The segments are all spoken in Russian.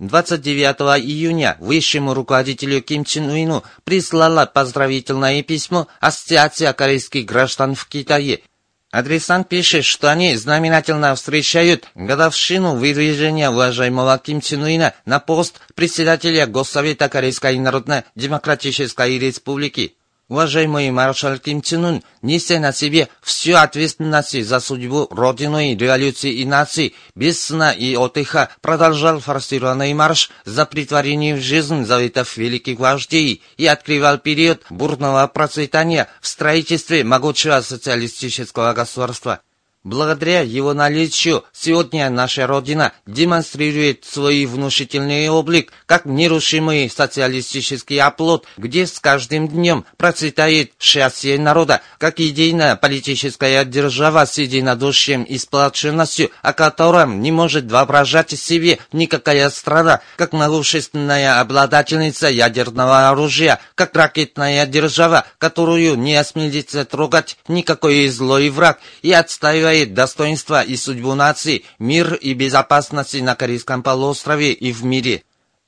29 июня высшему руководителю Ким Чен Уину прислала поздравительное письмо Ассоциация корейских граждан в Китае. Адресант пишет, что они знаменательно встречают годовщину выдвижения уважаемого Ким Чен Уина на пост председателя Госсовета Корейской Народно-Демократической Республики. Уважаемый маршал Ким Чен Ун, неся на себе всю ответственность за судьбу Родины, революции и нации, без сна и отдыха продолжал форсированный марш за притворение в жизнь заветов великих вождей и открывал период бурного процветания в строительстве могучего социалистического государства. Благодаря его наличию сегодня наша Родина демонстрирует свой внушительный облик как нерушимый социалистический оплот, где с каждым днем процветает счастье народа, как идейная политическая держава с единодушием и сплоченностью, о котором не может воображать себе никакая страна, как могущественная обладательница ядерного оружия, как ракетная держава, которую не осмелится трогать никакой злой враг и отстаивает отстаивает достоинство и судьбу нации, мир и безопасность на Корейском полуострове и в мире.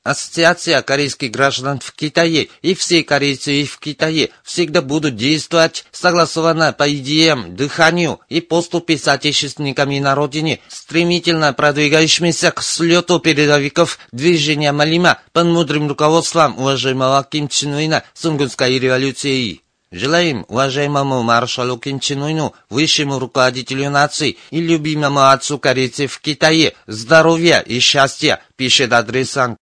Ассоциация корейских граждан в Китае и все корейцы в Китае всегда будут действовать согласованно по идеям, дыханию и поступе с отечественниками на родине, стремительно продвигающимися к слету передовиков движения Малима под мудрым руководством уважаемого Ким Чен Уина Сунгунской революции. Желаем уважаемому маршалу Ким Чен высшему руководителю нации и любимому отцу корейцев в Китае здоровья и счастья, пишет адресант.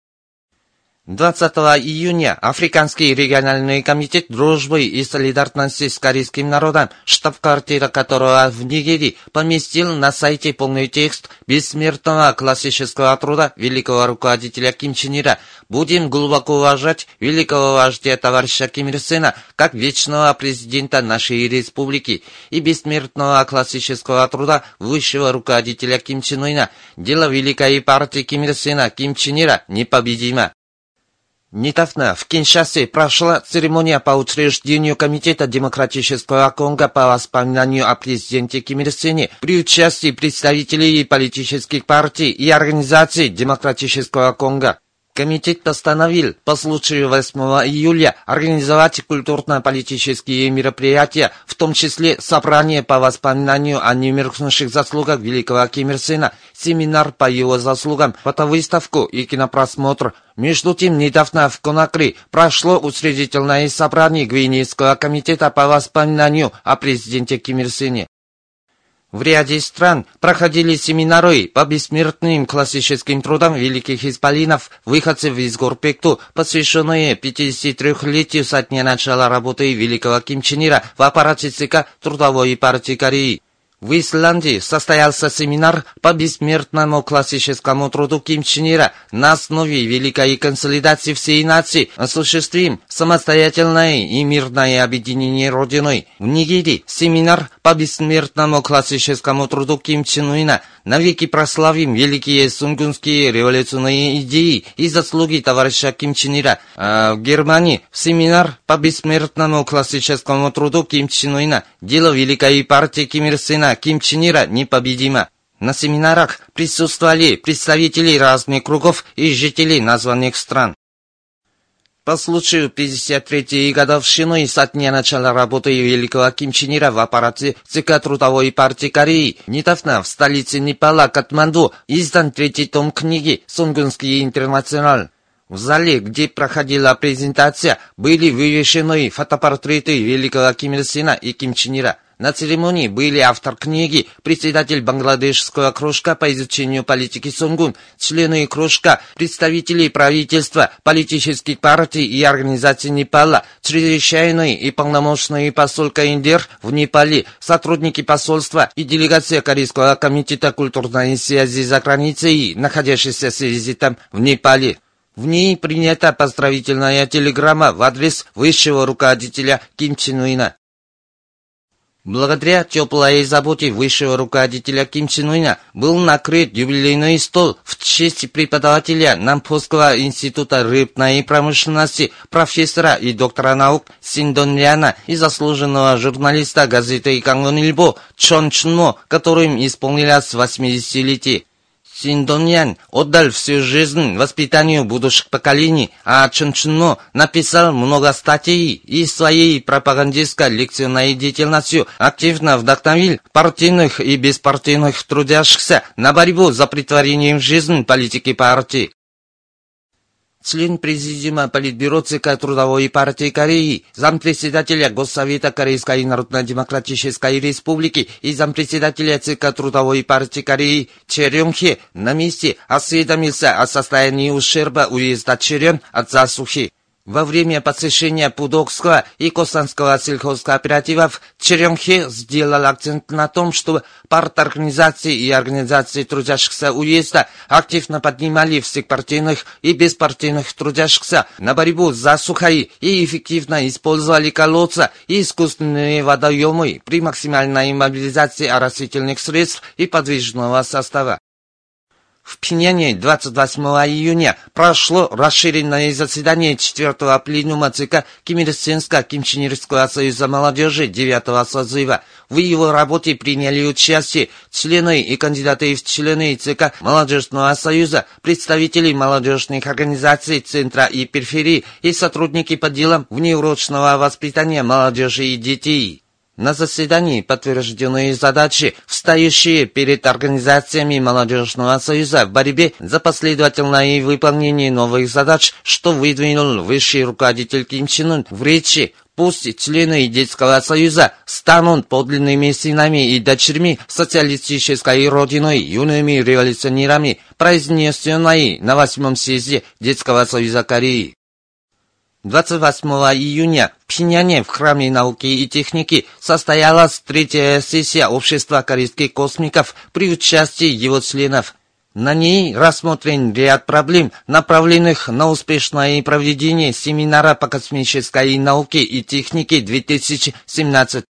20 июня Африканский региональный комитет дружбы и солидарности с корейским народом, штаб-квартира которого в Нигерии, поместил на сайте полный текст бессмертного классического труда великого руководителя Ким Чен Ира. Будем глубоко уважать великого вождя товарища Ким Ир Сена как вечного президента нашей республики и бессмертного классического труда высшего руководителя Ким Чен Ына. Дело великой партии Ким Ир Сена Ким Чен Ира непобедимо. Недавно в Киншасе прошла церемония по учреждению Комитета Демократического Конго по воспоминанию о президенте Ким Ир Сене при участии представителей политических партий и организаций Демократического Конго. Комитет постановил по случаю 8 июля организовать культурно-политические мероприятия, в том числе собрание по воспоминанию о немеркнувших заслугах великого Ким Ир Сена, семинар по его заслугам, фотовыставку и кинопросмотр. Между тем, недавно в Конакри прошло учредительное собрание Гвинейского комитета по воспоминанию о президенте Ким Ир Сене. В ряде стран проходили семинары по бессмертным классическим трудам великих исполинов, выходцев из Горпекту, посвященные 53-летию со дня начала работы великого Ким Чен Ира в аппарате ЦК Трудовой партии Кореи. В Исландии состоялся семинар по бессмертному классическому труду Ким Чен Ира на основе великой консолидации всей нации, осуществим самостоятельное и мирное объединение Родиной. В Нигерии семинар по бессмертному классическому труду Ким Чен Уина навеки прославим великие сунгунские революционные идеи и заслуги товарища Ким Чен Ира. А в Германии семинар по бессмертному классическому труду Ким Чен Уина дело великой партии Ким Ир Сена Ким Чен Ира непобедима. На семинарах присутствовали представители разных кругов и жителей названных стран. По случаю 53-й годовщины со дня начала работы великого Ким Чен Ира в аппарате ЦК Трудовой партии Кореи, недавно в столице Непала, Катманду, издан третий том книги «Сунгунский интернационал». В зале, где проходила презентация, были вывешены фотопортреты великого Ким Ир Сена и Ким Чен Ира. На церемонии были автор книги, председатель Бангладешского кружка по изучению политики Сунгун, члены кружка, представители правительства, политических партий и организаций Непала, чрезвычайный и полномочный посол Каиндер в Непале, сотрудники посольства и делегация Корейского комитета культурной связи за границей, находящаяся с визитом в Непале. В ней принята поздравительная телеграмма в адрес высшего руководителя Ким Чен Уина. Благодаря теплой заботе высшего руководителя Ким Чен Уина был накрыт юбилейный стол в честь преподавателя Нампосского института рыбной промышленности, профессора и доктора наук Синдон Ляна и заслуженного журналиста газеты Кангон-Ильбо Чон Чунмо, которым исполнилось 80-летие. Синдоньян отдал всю жизнь воспитанию будущих поколений, а Чунчунмо написал много статей и своей пропагандистской лекционной деятельностью активно вдохновил партийных и беспартийных трудящихся на борьбу за притворением в жизнь политики партии член Президиума Политбюро ЦК Трудовой партии Кореи, зампредседателя Госсовета Корейской Народно-Демократической Республики и зампредседателя ЦК Трудовой партии Кореи Черемхе на месте осведомился о состоянии ущерба уезда Черен от засухи. Во время посещения Пудокского и Косанского сельхозкооперативов Черемхе сделал акцент на том, что парторганизации и организации трудящихся уезда активно поднимали всех партийных и беспартийных трудящихся на борьбу с засухой и эффективно использовали колодца и искусственные водоемы при максимальной мобилизации растительных средств и подвижного состава. В Пхеньяне 28 июня прошло расширенное заседание 4-го пленума ЦК Кимирсенско-Кимченерского союза молодежи 9-го созыва. В его работе приняли участие члены и кандидаты в члены ЦК Молодежного союза, представители молодежных организаций центра и периферии и сотрудники по делам внеурочного воспитания молодежи и детей. На заседании подтверждены задачи, встающие перед организациями Молодежного союза в борьбе за последовательное выполнение новых задач, что выдвинул высший руководитель Ким Чен Ын в речи Пусть члены детского союза станут подлинными сынами и дочерьми социалистической родиной, юными революционерами, произнесенной на восьмом съезде детского союза Кореи. 28 июня в Пхеньяне в Храме науки и техники состоялась третья сессия Общества корейских космиков при участии его членов. На ней рассмотрен ряд проблем, направленных на успешное проведение семинара по космической науке и технике 2017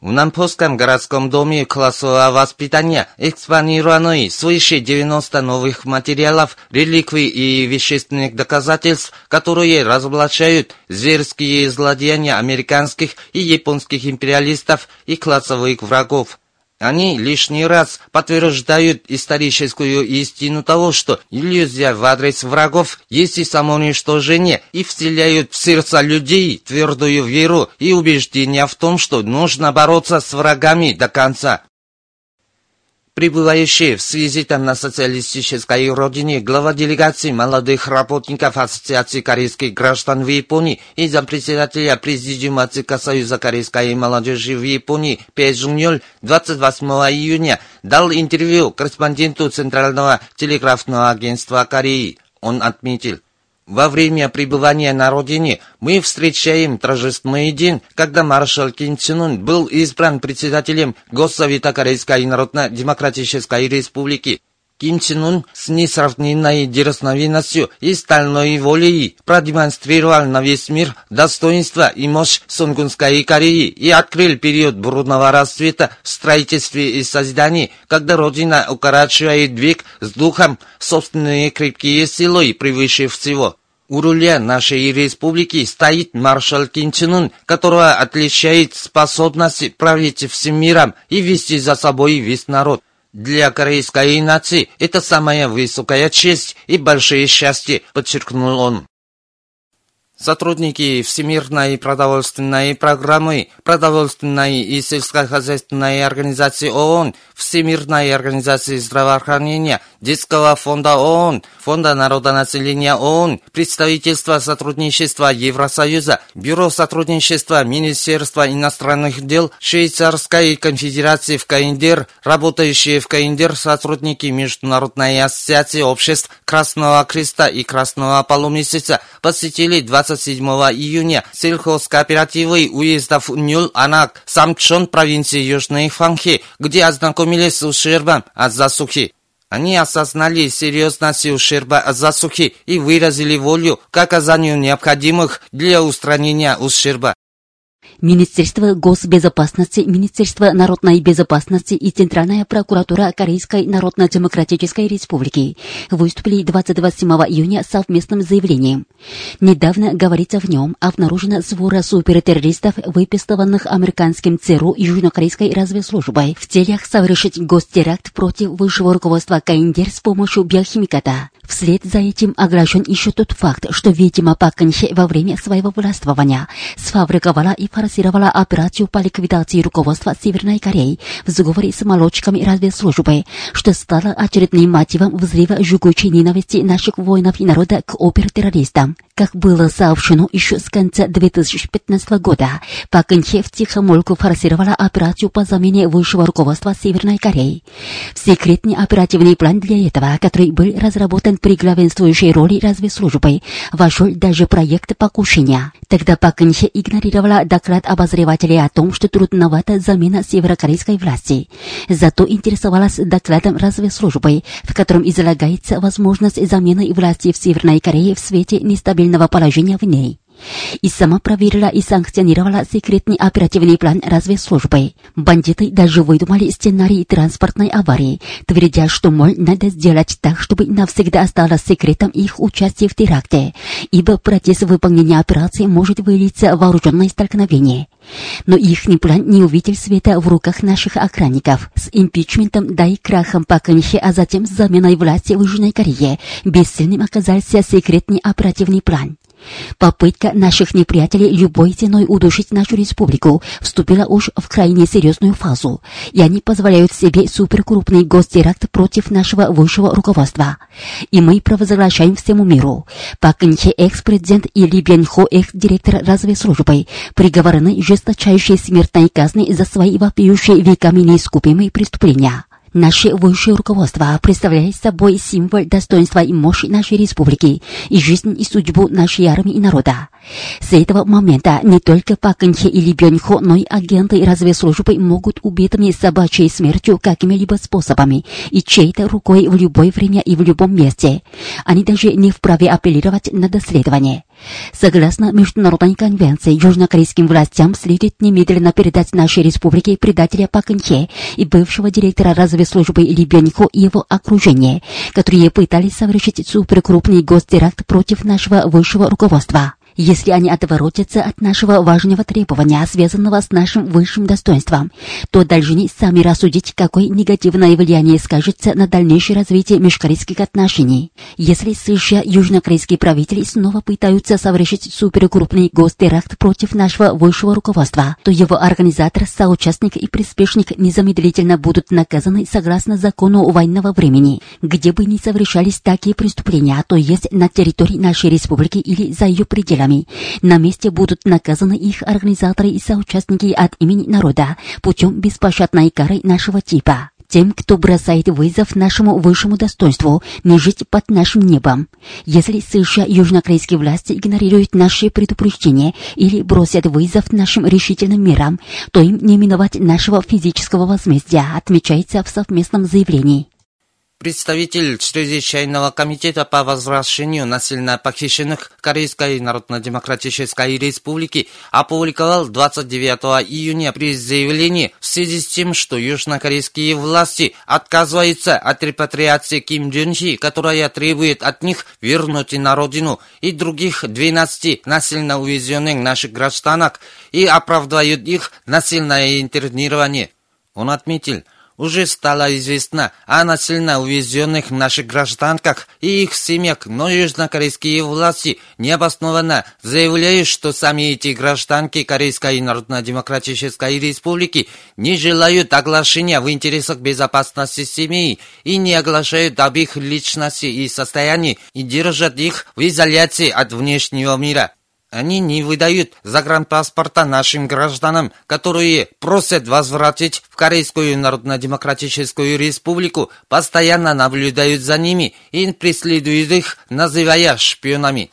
в Нампосском городском доме классового воспитания экспонированы свыше 90 новых материалов, реликвий и вещественных доказательств, которые разоблачают зверские злодеяния американских и японских империалистов и классовых врагов. Они лишний раз подтверждают историческую истину того, что иллюзия в адрес врагов есть и самоуничтожение, и вселяют в сердца людей твердую веру и убеждение в том, что нужно бороться с врагами до конца. Прибывающий в связи там на социалистической родине глава делегации молодых работников Ассоциации корейских граждан в Японии и зампредседателя Президиума ЦК Союза корейской молодежи в Японии Пе Жуньоль 28 июня дал интервью корреспонденту Центрального телеграфного агентства Кореи. Он отметил, во время пребывания на родине мы встречаем торжественный день, когда маршал Ким Чен Ын был избран председателем Госсовета Корейской Народно-Демократической Республики. Ким Чен Ын с несравненной дерзновенностью и стальной волей продемонстрировал на весь мир достоинство и мощь Сунгунской Кореи и открыл период бурного расцвета в строительстве и созидании, когда Родина укорачивает век с духом собственные крепкие силы превыше всего. У руля нашей республики стоит маршал Ким Чен Ын, которого отличает способность править всем миром и вести за собой весь народ. Для корейской нации это самая высокая честь и большое счастье, подчеркнул он. Сотрудники Всемирной продовольственной программы, продовольственной и сельскохозяйственной организации ООН, Всемирной организации здравоохранения, Детского фонда ООН, Фонда народонаселения ООН, представительства сотрудничества Евросоюза, Бюро сотрудничества Министерства иностранных дел Швейцарской конфедерации в КНДР, работающие в КНДР сотрудники Международной ассоциации обществ Красного Креста и Красного Полумесяца посетили 20 27 июня сельхозкооперативы уездов Нюл, Анак, Самчон провинции Южной Фанхи, где ознакомились с ущербом от засухи. Они осознали серьезность ущерба засухи и выразили волю к оказанию необходимых для устранения ущерба Министерство госбезопасности, Министерство народной безопасности и Центральная прокуратура Корейской Народно-Демократической Республики выступили 27 июня совместным заявлением. Недавно, говорится в нем, обнаружена свора супертеррористов, выпистованных американским ЦРУ Южнокорейской разведслужбой в целях совершить гостеракт против высшего руководства КНДР с помощью биохимиката. Вслед за этим оглашен еще тот факт, что, видимо, Пак во время своего властвования сфабриковала и форсировала операцию по ликвидации руководства Северной Кореи в сговоре с молочками разведслужбы, что стало очередным мотивом взрыва жгучей ненависти наших воинов и народа к опертеррористам. Как было сообщено еще с конца 2015 года, Пак в тихомольку форсировала операцию по замене высшего руководства Северной Кореи. Секретный оперативный план для этого, который был разработан при главенствующей роли разведслужбы, вошел даже проект покушения. Тогда Пак игнорировала доклад обозревателей о том, что трудновата замена северокорейской власти. Зато интересовалась докладом разведслужбы, в котором излагается возможность замены власти в Северной Корее в свете нестабильного положения в ней и сама проверила и санкционировала секретный оперативный план разведслужбы. Бандиты даже выдумали сценарий транспортной аварии, твердя, что, мол, надо сделать так, чтобы навсегда осталось секретом их участие в теракте, ибо процесс выполнения операции может вылиться в вооруженное столкновение. Но их план не увидел света в руках наших охранников. С импичментом, да и крахом Паканихи, а затем с заменой власти в Южной Корее, бессильным оказался секретный оперативный план. Попытка наших неприятелей любой ценой удушить нашу республику вступила уж в крайне серьезную фазу, и они позволяют себе суперкрупный гостеракт против нашего высшего руководства. И мы провозглашаем всему миру. Пак Нхе, экс-президент, и Ли Хо, экс-директор разведслужбы, приговорены жесточайшей смертной казни за свои вопиющие веками неискупимые преступления. Наше высшее руководство представляет собой символ достоинства и мощи нашей республики и жизнь и судьбу нашей армии и народа. С этого момента не только Пак или Бёньхо, но и агенты разведслужбы могут убитыми собачьей смертью какими-либо способами и чьей-то рукой в любое время и в любом месте. Они даже не вправе апеллировать на доследование. Согласно Международной конвенции, южнокорейским властям следует немедленно передать нашей республике предателя Пак и бывшего директора разведслужбы Ли Бёньхо и его окружение, которые пытались совершить суперкрупный гостеракт против нашего высшего руководства если они отворотятся от нашего важного требования, связанного с нашим высшим достоинством, то должны сами рассудить, какое негативное влияние скажется на дальнейшее развитие межкорейских отношений. Если США южнокорейские правители снова пытаются совершить суперкрупный гостеракт против нашего высшего руководства, то его организатор, соучастник и приспешник незамедлительно будут наказаны согласно закону военного времени, где бы ни совершались такие преступления, то есть на территории нашей республики или за ее пределами делами. На месте будут наказаны их организаторы и соучастники от имени народа путем беспощадной кары нашего типа тем, кто бросает вызов нашему высшему достоинству, не жить под нашим небом. Если США южнокорейские власти игнорируют наши предупреждения или бросят вызов нашим решительным мерам, то им не миновать нашего физического возмездия, отмечается в совместном заявлении. Представитель Чрезвычайного комитета по возвращению насильно похищенных Корейской Народно-Демократической Республики опубликовал 29 июня при заявлении в связи с тем, что южнокорейские власти отказываются от репатриации Ким Джун Хи, которая требует от них вернуть на родину и других 12 насильно увезенных наших гражданок и оправдывают их насильное интернирование. Он отметил, уже стало известно о насильно увезенных наших гражданках и их семьях, но южнокорейские власти необоснованно заявляют, что сами эти гражданки Корейской Народно-Демократической Республики не желают оглашения в интересах безопасности семьи и не оглашают об их личности и состоянии и держат их в изоляции от внешнего мира. Они не выдают загранпаспорта нашим гражданам, которые просят возвратить в Корейскую Народно-Демократическую Республику, постоянно наблюдают за ними и преследуют их, называя шпионами.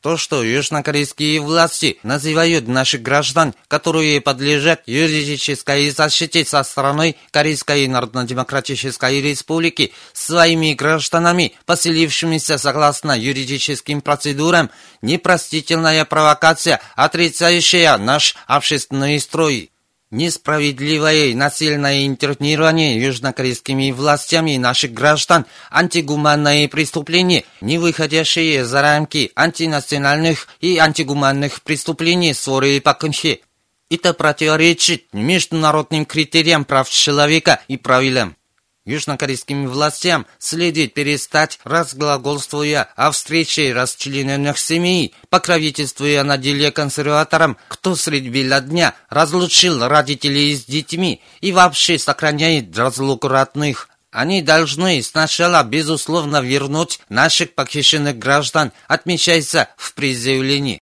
То, что южнокорейские власти называют наших граждан, которые подлежат юридической защите со стороны Корейской Народно-Демократической Республики, своими гражданами, поселившимися согласно юридическим процедурам, непростительная провокация, отрицающая наш общественный строй. Несправедливое и насильное интернирование южнокорейскими властями наших граждан, антигуманные преступления, не выходящие за рамки антинациональных и антигуманных преступлений ссоры и Пакынхе. Это противоречит международным критериям прав человека и правилам. Южнокорейским властям следует перестать, разглагольствуя о встрече расчлененных семей, покровительствуя на деле консерваторам, кто средь бела дня разлучил родителей с детьми и вообще сохраняет разлук родных. Они должны сначала, безусловно, вернуть наших похищенных граждан, отмечается в призывлении.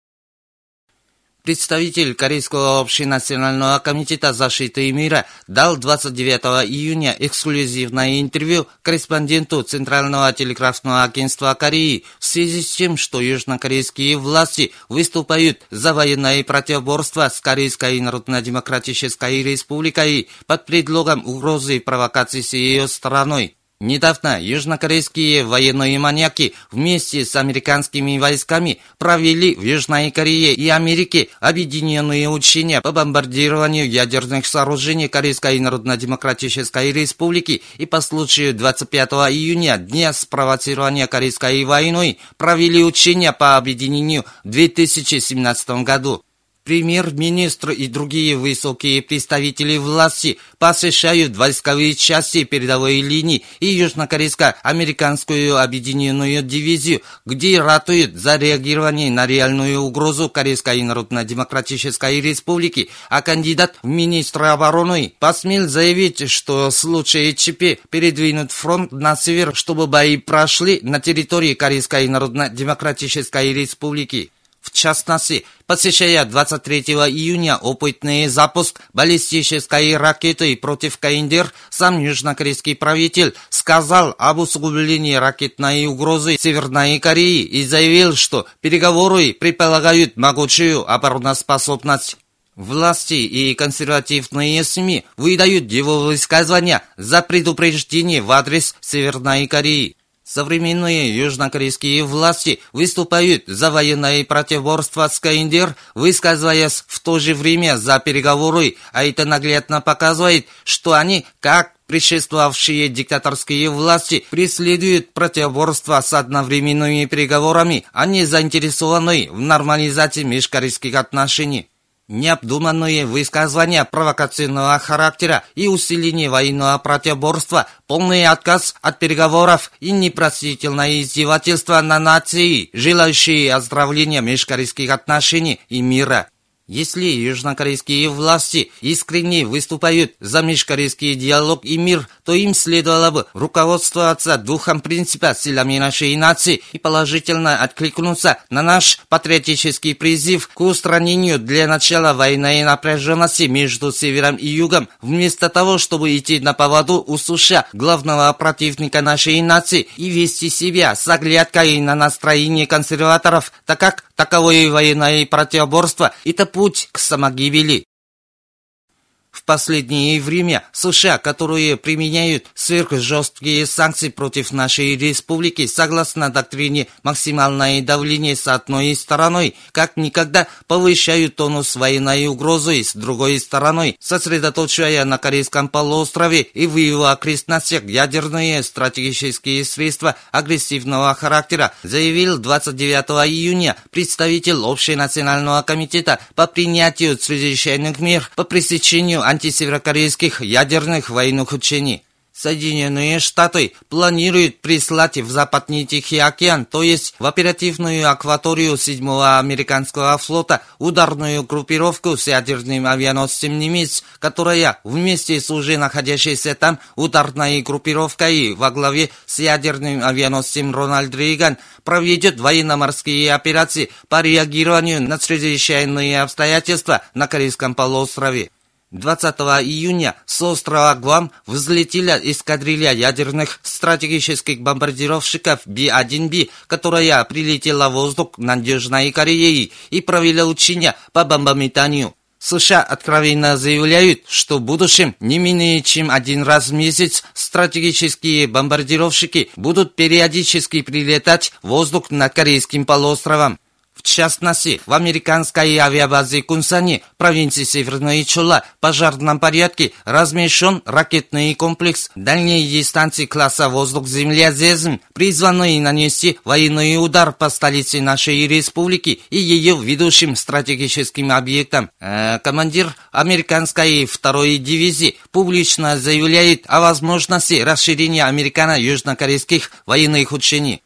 Представитель Корейского общенационального комитета защиты мира дал 29 июня эксклюзивное интервью корреспонденту Центрального телеграфного агентства Кореи в связи с тем, что южнокорейские власти выступают за военное противоборство с Корейской Народно-Демократической Республикой под предлогом угрозы провокации с ее стороной. Недавно южнокорейские военные маньяки вместе с американскими войсками провели в Южной Корее и Америке объединенные учения по бомбардированию ядерных сооружений Корейской Народно-Демократической Республики и по случаю 25 июня, дня спровоцирования Корейской войной, провели учения по объединению в 2017 году. Премьер-министр и другие высокие представители власти посещают войсковые части передовой линии и южнокорейско-американскую объединенную дивизию, где ратуют за реагирование на реальную угрозу Корейской Народно-Демократической Республики, а кандидат в министры обороны посмел заявить, что в случае ЧП передвинут фронт на север, чтобы бои прошли на территории Корейской Народно-Демократической Республики. В частности, посещая 23 июня опытный запуск баллистической ракеты против Каиндер, сам южнокорейский правитель сказал об усугублении ракетной угрозы Северной Кореи и заявил, что переговоры предполагают могучую обороноспособность. Власти и консервативные СМИ выдают его высказывания за предупреждение в адрес Северной Кореи. Современные южнокорейские власти выступают за военное противоборство с КНДР, высказываясь в то же время за переговоры, а это наглядно показывает, что они, как предшествовавшие диктаторские власти, преследуют противоборство с одновременными переговорами, а не заинтересованы в нормализации межкорейских отношений. Необдуманные высказывания провокационного характера и усиление военного противоборства, полный отказ от переговоров и непростительное издевательство на нации, желающие оздоровления межкорейских отношений и мира. Если южнокорейские власти искренне выступают за межкорейский диалог и мир, то им следовало бы руководствоваться духом принципа силами нашей нации и положительно откликнуться на наш патриотический призыв к устранению для начала военной напряженности между севером и югом, вместо того, чтобы идти на поводу у суша главного противника нашей нации и вести себя с оглядкой на настроение консерваторов, так как таковое военное противоборство – это путь к самогибели. В последнее время США, которые применяют сверхжесткие санкции против нашей республики, согласно доктрине максимальное давление с одной стороной, как никогда повышают тонус военной угрозы с другой стороной, сосредоточивая на Корейском полуострове и в его окрестностях ядерные стратегические средства агрессивного характера, заявил 29 июня представитель Общенационального комитета по принятию чрезвычайных мер по пресечению антисеверокорейских ядерных военных учений. Соединенные Штаты планируют прислать в Западный Тихий океан, то есть в оперативную акваторию 7-го американского флота, ударную группировку с ядерным авианосцем «Немец», которая вместе с уже находящейся там ударной группировкой во главе с ядерным авианосцем «Рональд Рейган» проведет военно-морские операции по реагированию на чрезвычайные обстоятельства на Корейском полуострове. 20 июня с острова Гуам взлетела эскадрилья ядерных стратегических бомбардировщиков Би-1Би, которая прилетела в воздух над Южной Кореей и провела учения по бомбометанию. США откровенно заявляют, что в будущем не менее чем один раз в месяц стратегические бомбардировщики будут периодически прилетать в воздух над Корейским полуостровом. В частности, в американской авиабазе Кунсани, провинции Северной Чула, в пожарном порядке размещен ракетный комплекс дальней дистанции класса «Воздух-Земля ЗЕЗМ», призванный нанести военный удар по столице нашей республики и ее ведущим стратегическим объектам. Э, командир американской второй дивизии публично заявляет о возможности расширения американо-южнокорейских военных учений.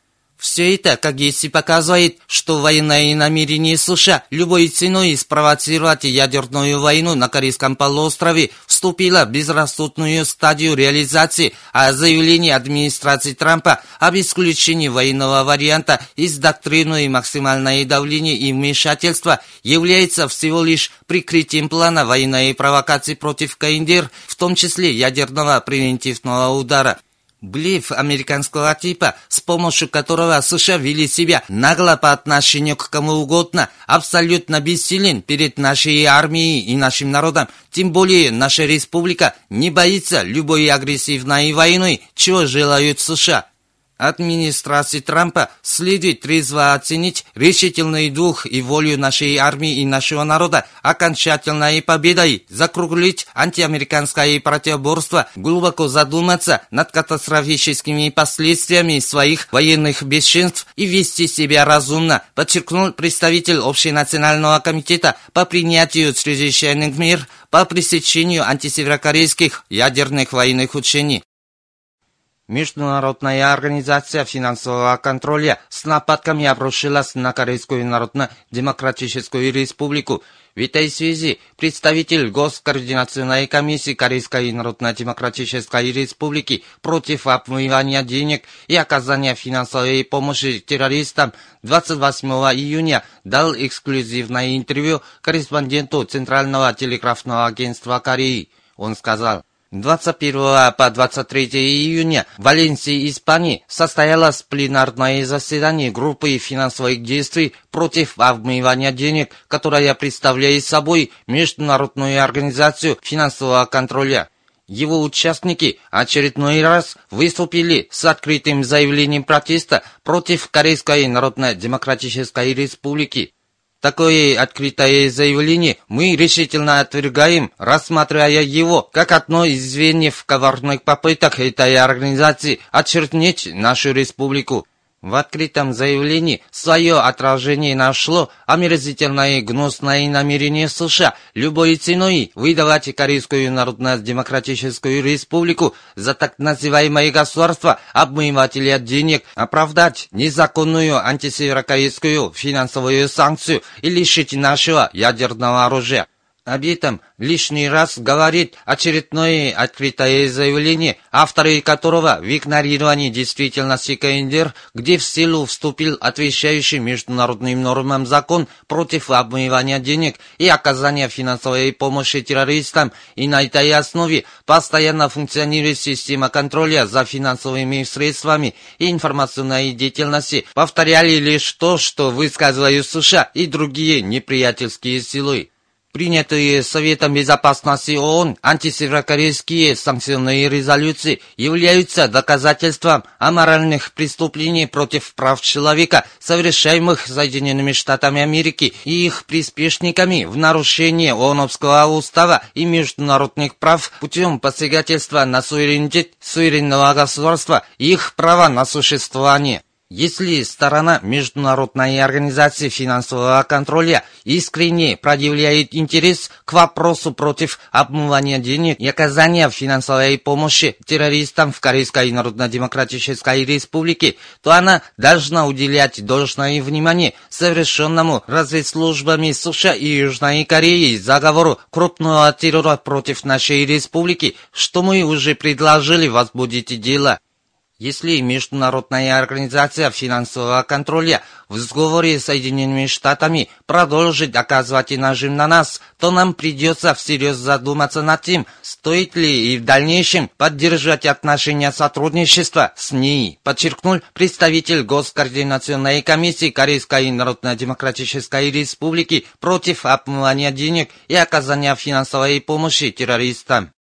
Все это, как если показывает, что военное намерение США любой ценой спровоцировать ядерную войну на Корейском полуострове вступило в безрассудную стадию реализации, а заявление администрации Трампа об исключении военного варианта из доктрины максимальное давление и вмешательство является всего лишь прикрытием плана военной провокации против КНДР, в том числе ядерного превентивного удара. Блеф американского типа, с помощью которого США вели себя нагло по отношению к кому угодно, абсолютно бессилен перед нашей армией и нашим народом. Тем более наша республика не боится любой агрессивной войны, чего желают США. Администрации Трампа следует трезво оценить решительный дух и волю нашей армии и нашего народа, окончательной победой закруглить антиамериканское противоборство, глубоко задуматься над катастрофическими последствиями своих военных бесчинств и вести себя разумно, подчеркнул представитель Общенационального комитета по принятию чрезвычайных мер по пресечению антисеверокорейских ядерных военных учений. Международная организация финансового контроля с нападками обрушилась на Корейскую Народно-Демократическую Республику. В этой связи представитель Госкоординационной комиссии Корейской Народно-Демократической Республики против обмывания денег и оказания финансовой помощи террористам 28 июня дал эксклюзивное интервью корреспонденту Центрального телеграфного агентства Кореи. Он сказал, 21 по 23 июня в Валенсии, Испании, состоялось пленарное заседание группы финансовых действий против обмывания денег, которая представляет собой Международную организацию финансового контроля. Его участники очередной раз выступили с открытым заявлением протеста против Корейской Народно-Демократической Республики. Такое открытое заявление мы решительно отвергаем, рассматривая его как одно из звеньев коварных попыток этой организации очернить нашу республику. В открытом заявлении свое отражение нашло омерзительное гнусное намерение США любой ценой выдавать Корейскую Народно-Демократическую Республику за так называемое государство обмывателя денег, оправдать незаконную антисеверокорейскую финансовую санкцию и лишить нашего ядерного оружия. Об этом лишний раз говорит очередное открытое заявление, авторы которого в игнорировании действительности КНДР, где в силу вступил отвечающий международным нормам закон против обмывания денег и оказания финансовой помощи террористам, и на этой основе постоянно функционирует система контроля за финансовыми средствами и информационной деятельности, повторяли лишь то, что высказывают США и другие неприятельские силы. Принятые Советом Безопасности ООН антисеверокорейские санкционные резолюции являются доказательством аморальных преступлений против прав человека, совершаемых Соединенными Штатами Америки и их приспешниками в нарушение ООНовского устава и международных прав путем посягательства на суверенитет суверенного государства и их права на существование. Если сторона Международной организации финансового контроля? Искренне проявляет интерес к вопросу против обмывания денег и оказания финансовой помощи террористам в Корейской Народно-Демократической Республике, то она должна уделять должное внимание совершенному разведслужбами США и Южной Кореи заговору крупного террора против нашей республики, что мы уже предложили возбудить дело. Если Международная организация финансового контроля в сговоре с Соединенными Штатами продолжит оказывать нажим на нас, то нам придется всерьез задуматься над тем, стоит ли и в дальнейшем поддержать отношения сотрудничества с ней, подчеркнул представитель Госкоординационной комиссии Корейской Народно-Демократической Республики против отмывания денег и оказания финансовой помощи террористам.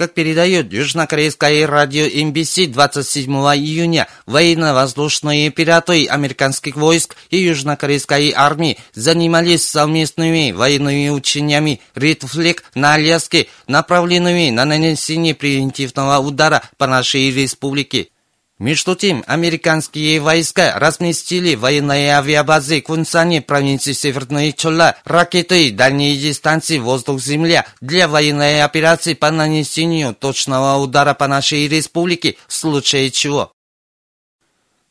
Как передает южнокорейское радио MBC 27 июня, военно-воздушные пираты американских войск и южнокорейской армии занимались совместными военными учениями Flag на Аляске, направленными на нанесение превентивного удара по нашей республике. Между тем, американские войска разместили военные авиабазы в Кунсане, провинции Северной Чола, ракеты дальней дистанции воздух-земля для военной операции по нанесению точного удара по нашей республике, в случае чего.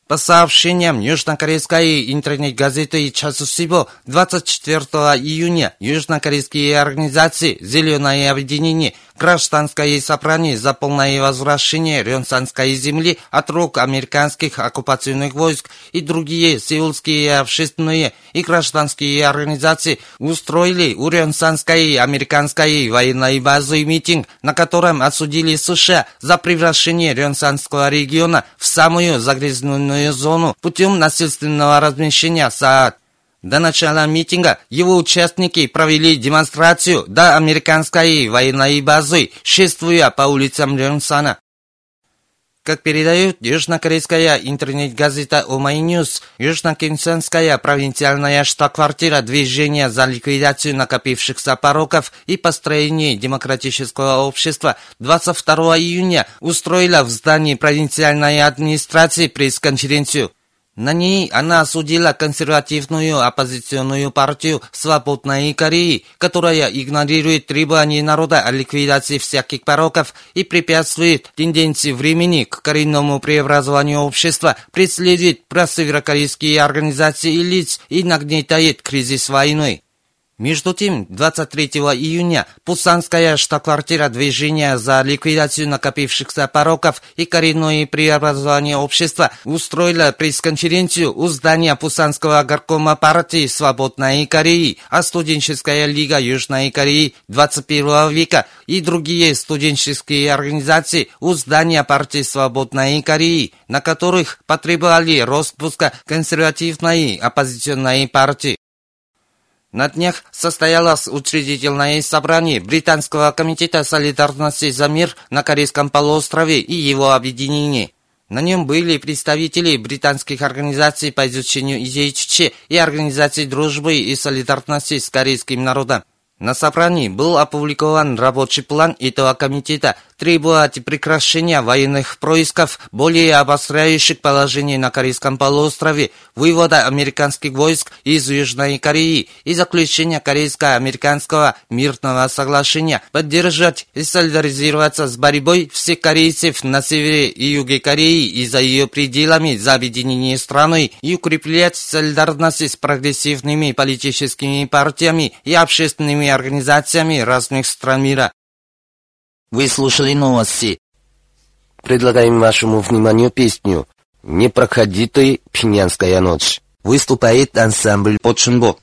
По сообщениям южнокорейской интернет-газеты «Часусибо» 24 июня. Южнокорейские организации «Зеленое объединение», «Гражданское собрание за полное возвращение Рёнсанской земли от рук американских оккупационных войск» и другие сеульские общественные и гражданские организации устроили у Рёнсанской американской военной базы митинг, на котором осудили США за превращение Рёнсанского региона в самую загрязненную зеленую зону путем насильственного размещения СААД. До начала митинга его участники провели демонстрацию до американской военной базы, шествуя по улицам Рёнсана. Как передает южнокорейская интернет-газета Omai News, южнокенсанская провинциальная штаб-квартира движения за ликвидацию накопившихся пороков и построение демократического общества 22 июня устроила в здании провинциальной администрации пресс-конференцию. На ней она осудила консервативную оппозиционную партию «Свободной Кореи», которая игнорирует требования народа о ликвидации всяких пороков и препятствует тенденции времени к коренному преобразованию общества, преследует просеверокорейские организации и лиц и нагнетает кризис войны. Между тем, 23 июня Пусанская штаб-квартира движения за ликвидацию накопившихся пороков и коренное преобразование общества устроила пресс-конференцию у здания Пусанского горкома партии «Свободной Кореи», а студенческая лига Южной Кореи 21 века и другие студенческие организации у здания партии «Свободной Кореи», на которых потребовали распуска консервативной оппозиционной партии. На днях состоялось учредительное собрание Британского комитета солидарности за мир на Корейском полуострове и его объединение. На нем были представители британских организаций по изучению Чече и организаций дружбы и солидарности с корейским народом. На собрании был опубликован рабочий план этого комитета, требует прекращения военных происков, более обостряющих положение на Корейском полуострове, вывода американских войск из Южной Кореи и заключения корейско-американского мирного соглашения, поддержать и солидаризироваться с борьбой всех корейцев на севере и юге Кореи и за ее пределами за объединение страны и укреплять солидарность с прогрессивными политическими партиями и общественными организациями разных стран мира. Вы слушали новости. Предлагаем вашему вниманию песню «Не проходи пьянская ночь». Выступает ансамбль «Подшинбо».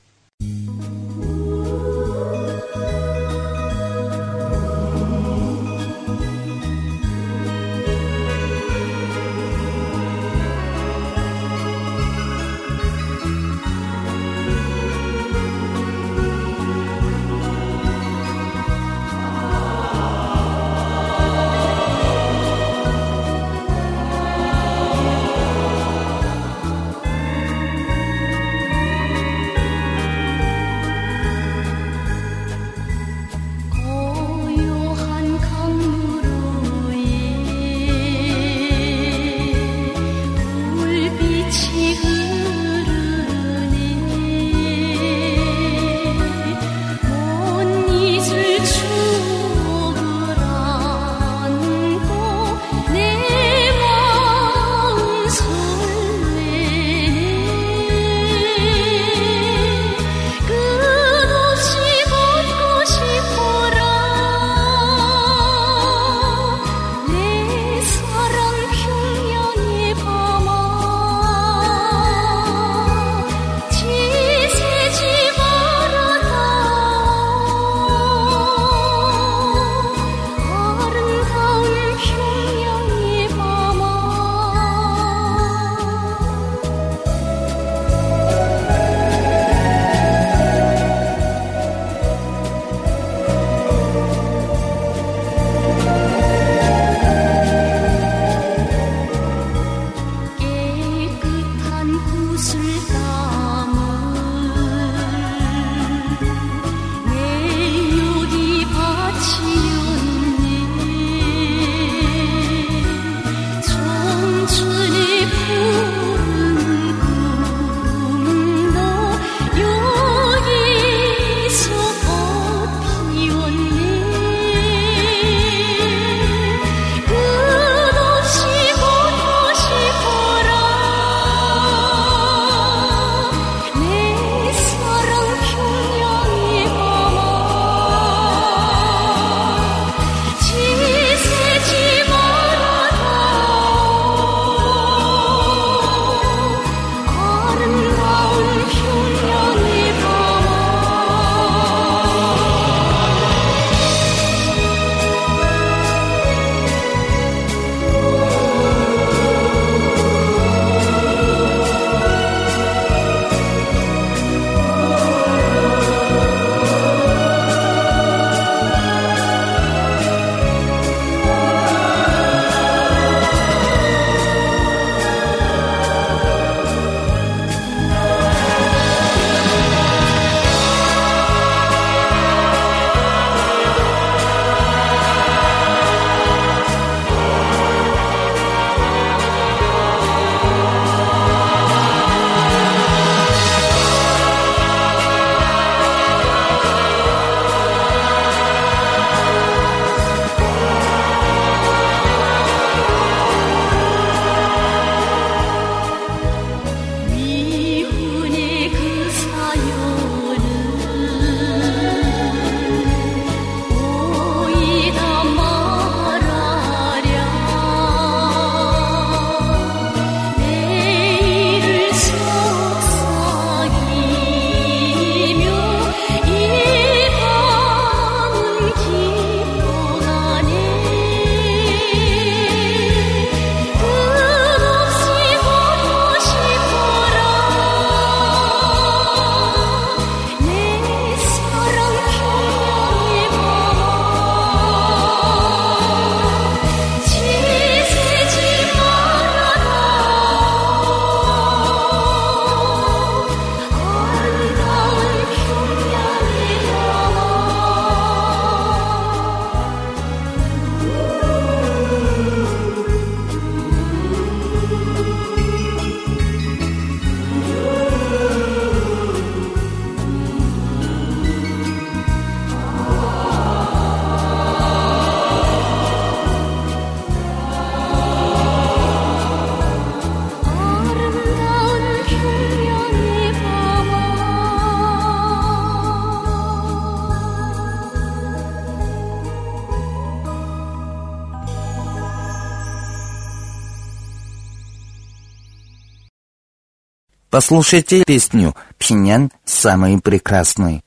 Послушайте песню «Пинян самый прекрасный».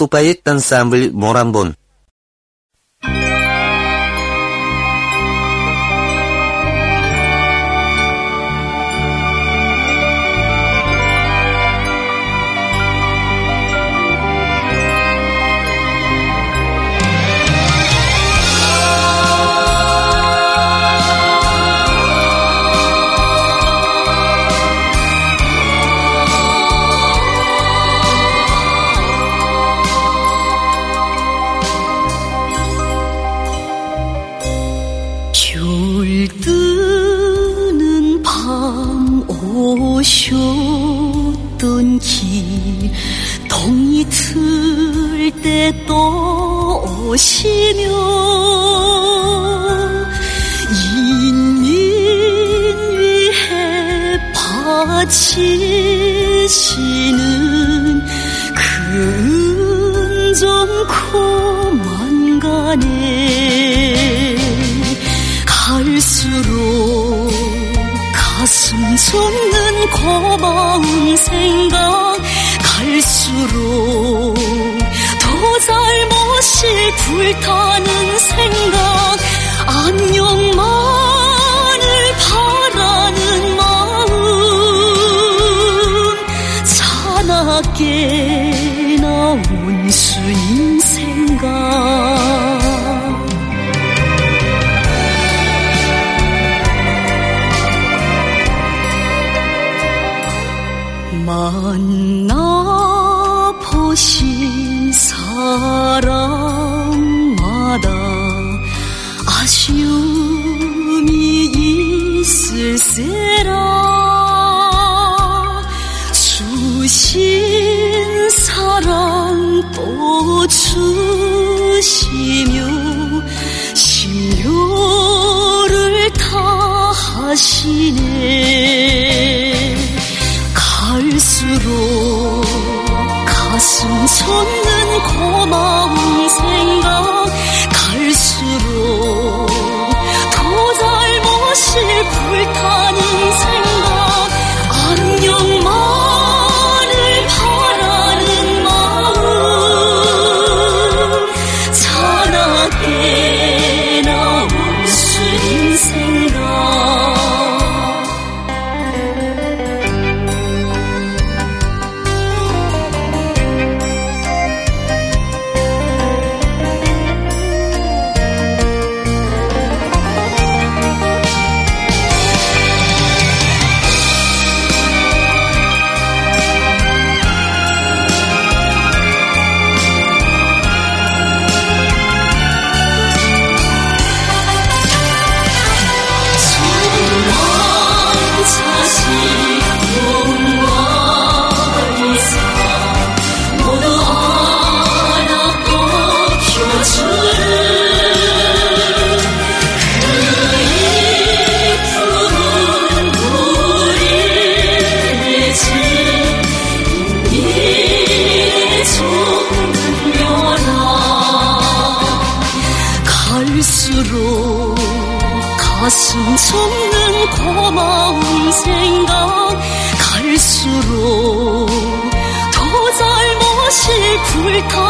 Выступает ансамбль «Морамбон». 주신 사랑 또 주시며 심료를 다 하시네. 갈수록 더 잘못이 굵어